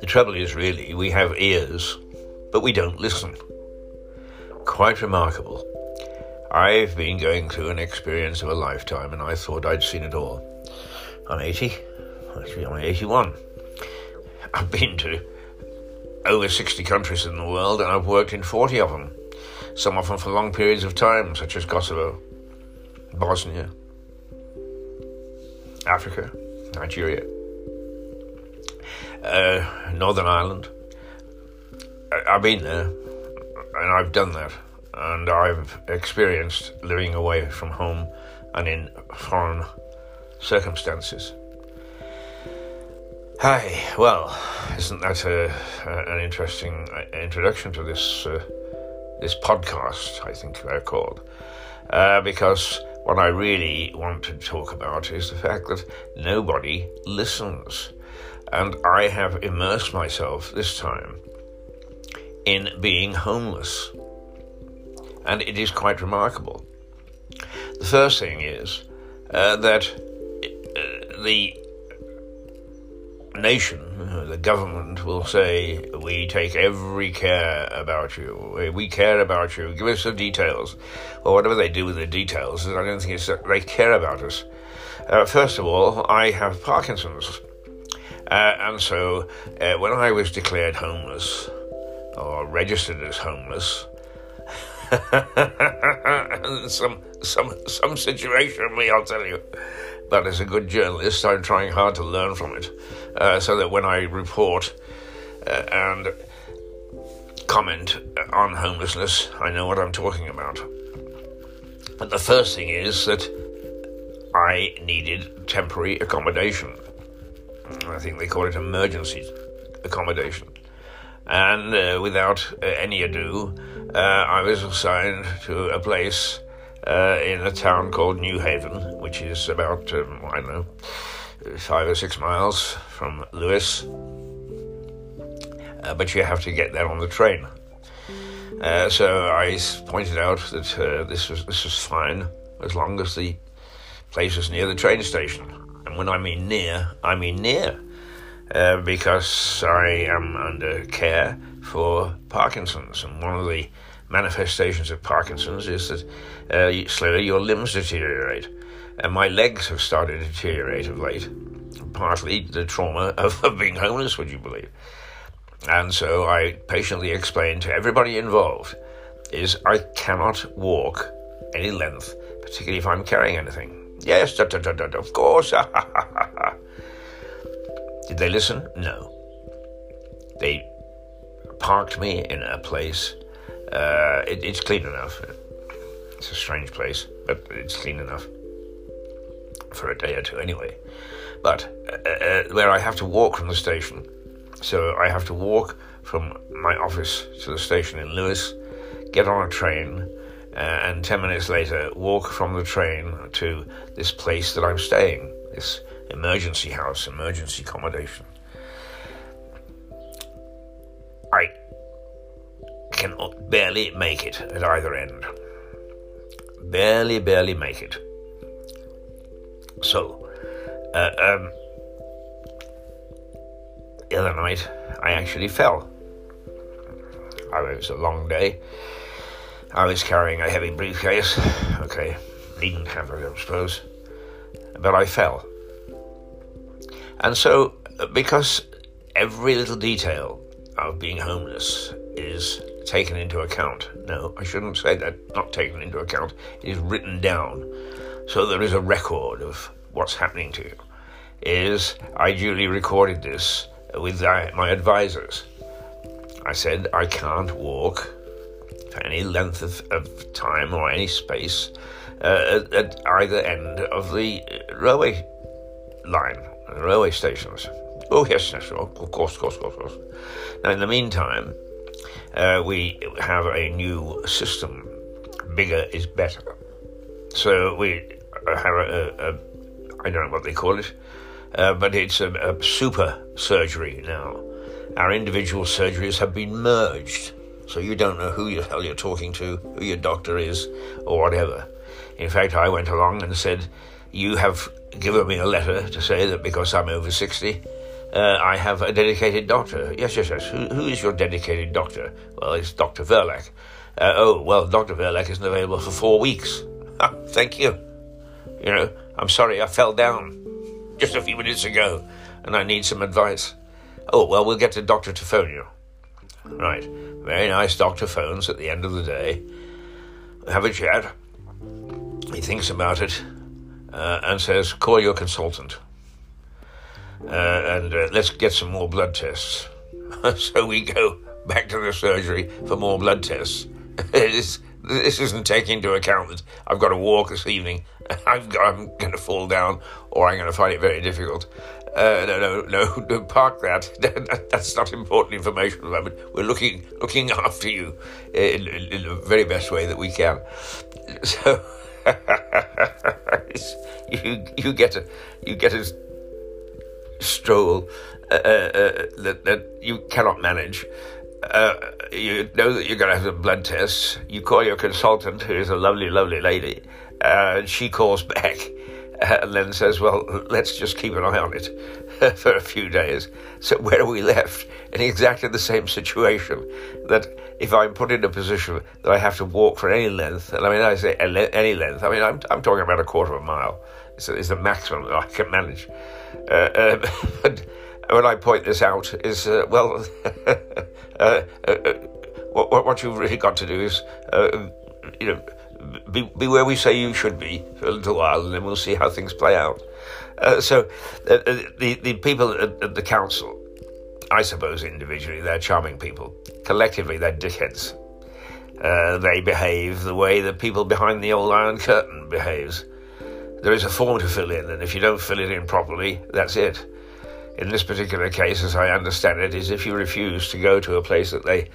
The trouble is, really, we have ears, but we don't listen. Quite remarkable. I've been going through an experience of a lifetime, and I thought I'd seen it all. I'm 80. Actually, I'm 81. I've been to over 60 countries in the world, and I've worked in 40 of them. Some of them for long periods of time, such as Kosovo, Bosnia, Africa, Nigeria, uh, Northern Ireland. I, I've been there, and I've done that, and I've experienced living away from home and in foreign circumstances. Hi, well, isn't that a, a, an interesting uh, introduction to this uh, this podcast? I think they're called uh, because what I really want to talk about is the fact that nobody listens, and I have immersed myself this time in being homeless, and it is quite remarkable. The first thing is uh, that uh, the nation, the government will say, We take every care about you. We care about you. Give us the details. Or whatever they do with the details, I don't think it's that they care about us. Uh, first of all, I have Parkinson's. Uh, and so uh, when I was declared homeless, or registered as homeless, some some some situation me, I'll tell you. But as a good journalist, I'm trying hard to learn from it, uh, so that when I report uh, and comment on homelessness, I know what I'm talking about. But the first thing is that I needed temporary accommodation. I think they call it emergency accommodation. And uh, without uh, any ado, uh, I was assigned to a place uh, in a town called Newhaven, which is about, um, I don't know, five or six miles from Lewes. Uh, but you have to get there on the train. Uh, so I pointed out that uh, this was this was fine as long as the place was near the train station. And when I mean near, I mean near, uh, because I am under care for Parkinson's, and one of the manifestations of Parkinson's is that uh, slowly your limbs deteriorate. And my legs have started to deteriorate of late, partly the trauma of, of being homeless, would you believe? And so I patiently explained to everybody involved is I cannot walk any length, particularly if I'm carrying anything. Yes, da, da, da, da, of course. Did they listen? No. They parked me in a place uh, it, it's clean enough. It's a strange place, but it's clean enough for a day or two anyway. But uh, uh, where I have to walk from the station, so I have to walk from my office to the station in Lewes, get on a train, uh, and 10 minutes later walk from the train to this place that I'm staying, this emergency house, emergency accommodation. Can barely make it at either end. Barely, barely make it. So, uh, um, the other night I actually fell. I, it was a long day. I was carrying a heavy briefcase. Okay, needn't have it, I suppose. But I fell. And so, uh, because every little detail of being homeless is taken into account. No, I shouldn't say that, not taken into account. It is written down. So there is a record of what's happening to you. Is I duly recorded this with my advisors. I said I can't walk for any length of, of time or any space uh, at, at, either end of the railway line, the railway stations. Oh, yes, yes, of course, of course, of course. Now, in the meantime, uh, we have a new system. Bigger is better. So we have a, a, a I don't know what they call it, uh, but it's a, a super surgery now. Our individual surgeries have been merged, so you don't know who the hell you're talking to, who your doctor is, or whatever. In fact, I went along and said, you have given me a letter to say that because I'm over 60, uh, I have a dedicated doctor. Yes, yes, yes. Who, who is your dedicated doctor? Well, it's Dr. Verlac. Uh, oh, well, Dr. Verlac isn't available for four weeks. thank you. You know, I'm sorry I fell down just a few minutes ago and I need some advice. Oh, well, we'll get the doctor to phone you. Right. Very nice doctor phones at the end of the day. Have a chat. He thinks about it uh, and says, call your consultant. Uh, and uh, let's get some more blood tests. so we go back to the surgery for more blood tests. this, isn't taking into account that I've got to walk this evening. I'm, I'm going to fall down, or I'm going to find it very difficult. Uh, no, no, no, park that. That's not important information at the moment. We're looking looking after you in, in the very best way that we can. So you you get a you get a stroll uh, uh, that that you cannot manage. Uh, you know that you're going to have some blood tests. You call your consultant, who is a lovely, lovely lady, and she calls back and then says, Well, let's just keep an eye on it for a few days. So, where are we left? In exactly the same situation that if I'm put in a position that I have to walk for any length, and I mean, I say any length, I mean, I'm, I'm talking about a quarter of a mile, it's, it's the maximum that I can manage. Uh, uh, but when I point this out, is, uh, well, uh, uh, uh, what, what you've really got to do is, you know, be, be where we say you should be for a little while, and then we'll see how things play out. Uh, so, uh, uh, the the people at, the council, I suppose individually they're charming people. Collectively, they're dickheads. Uh, they behave the way the people behind the old Iron Curtain behaves. There is a form to fill in, and if you don't fill it in properly, that's it. In this particular case, as I understand it, is if you refuse to go to a place that they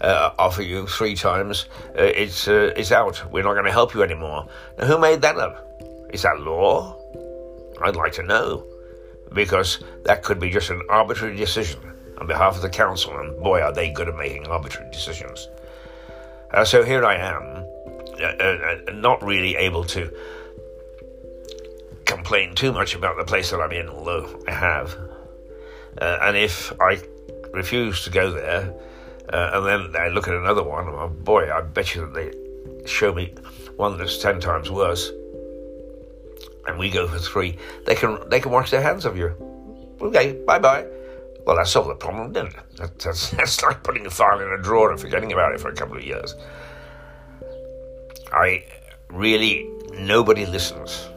uh, offer you three times, uh, it's uh, it's out. We're not going to help you anymore. Now, who made that up? Is that law? I'd like to know, because that could be just an arbitrary decision on behalf of the council, and boy, are they good at making arbitrary decisions. Uh, so here I am, uh, uh, not really able to complain too much about the place that I'm in, although I have. and if I refuse to go there, uh, and then I look at another one, oh boy, I bet you that they show me one that's ten times worse. And we go for three. They can they can wash their hands of you. Okay, bye bye. Well, that solved the problem, didn't it? That, that's, that's like putting a file in a drawer and forgetting about it for a couple of years. I really, nobody listens.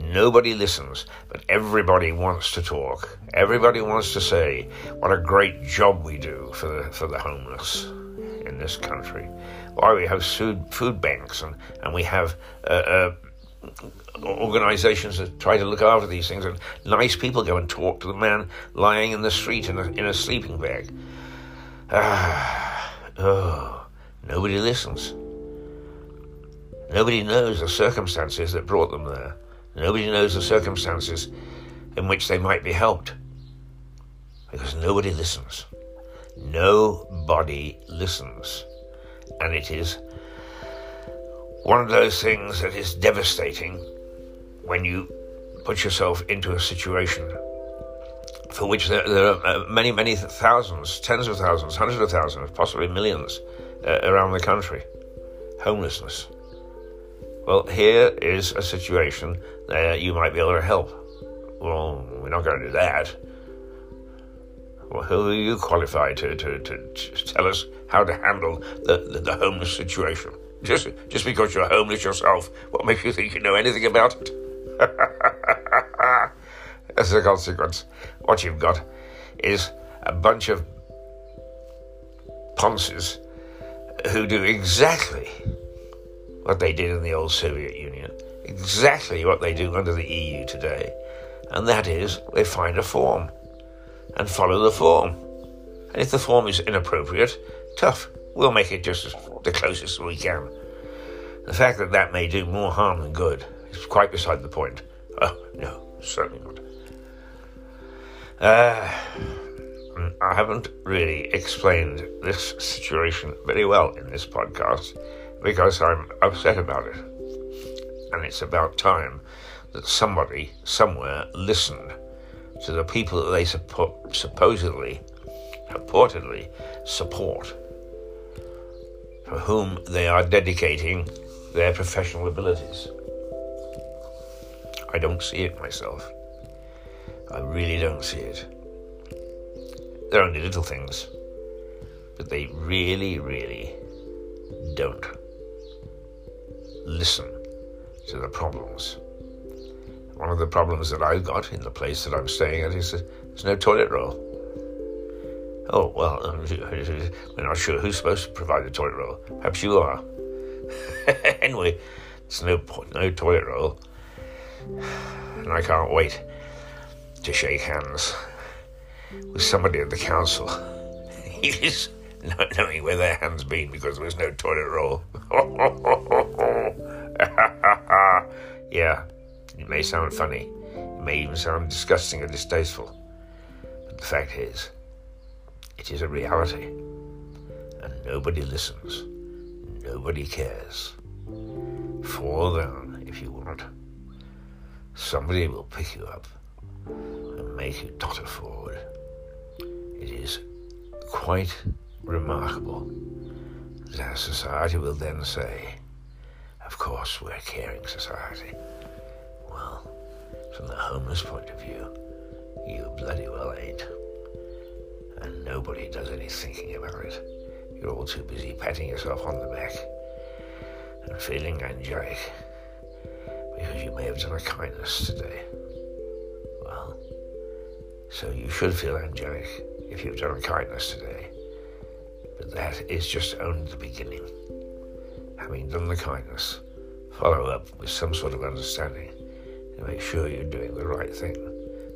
Nobody listens, but everybody wants to talk. Everybody wants to say what a great job we do for the, for the homeless in this country. Why we have food, food banks and, and we have uh, uh, organizations that try to look after these things, and nice people go and talk to the man lying in the street in a, in a sleeping bag. Ah, oh, nobody listens. Nobody knows the circumstances that brought them there. Nobody knows the circumstances in which they might be helped. Because nobody listens. Nobody listens. And it is one of those things that is devastating when you put yourself into a situation for which there, there are uh, many, many thousands, tens of thousands, hundreds of thousands, possibly millions uh, around the country. Homelessness. Well, here is a situation that you might be able to help. Well, we're not going to do that. Well, who are you qualified to, to, to, to tell us how to handle the, the, the, homeless situation? Just, just because you're homeless yourself, what makes you think you know anything about it? As a consequence, what you've got is a bunch of ponces who do exactly what they did in the old Soviet Union, exactly what they do under the EU today, and that is they find a form and follow the form. And if the form is inappropriate, tough, we'll make it just the closest we can. The fact that that may do more harm than good is quite beside the point. Oh, no, certainly not. Uh, I haven't really explained this situation very well in this podcast because I'm upset about it. And it's about time that somebody somewhere listened to the people that they support, supposedly, purportedly support, for whom they are dedicating their professional abilities. I don't see it myself. I really don't see it. They're only little things, but they really, really don't listen to the problems. One of the problems that I've got in the place that I'm staying at is that there's no toilet roll. Oh, well, we're not sure who's supposed to provide the toilet roll. Perhaps you are. anyway, there's no, no toilet roll. And I can't wait to shake hands with somebody at the council. He's not knowing where their hands been because there was no toilet roll. yeah, it may sound funny. It may even sound disgusting or distasteful. But the fact is, it is a reality. And nobody listens. Nobody cares. Fall down if you want. Somebody will pick you up and make you totter forward. It is quite remarkable that our society will then say, of course, we're a caring society. Well, from the homeless point of view, you bloody well ain't. And nobody does any thinking about it. You're all too busy patting yourself on the back and feeling angelic because you may have done a kindness today. Well, so you should feel angelic if you've done a kindness today. But that is just only the beginning. Having done the kindness, follow up with some sort of understanding and make sure you're doing the right thing.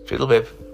Toodle bip.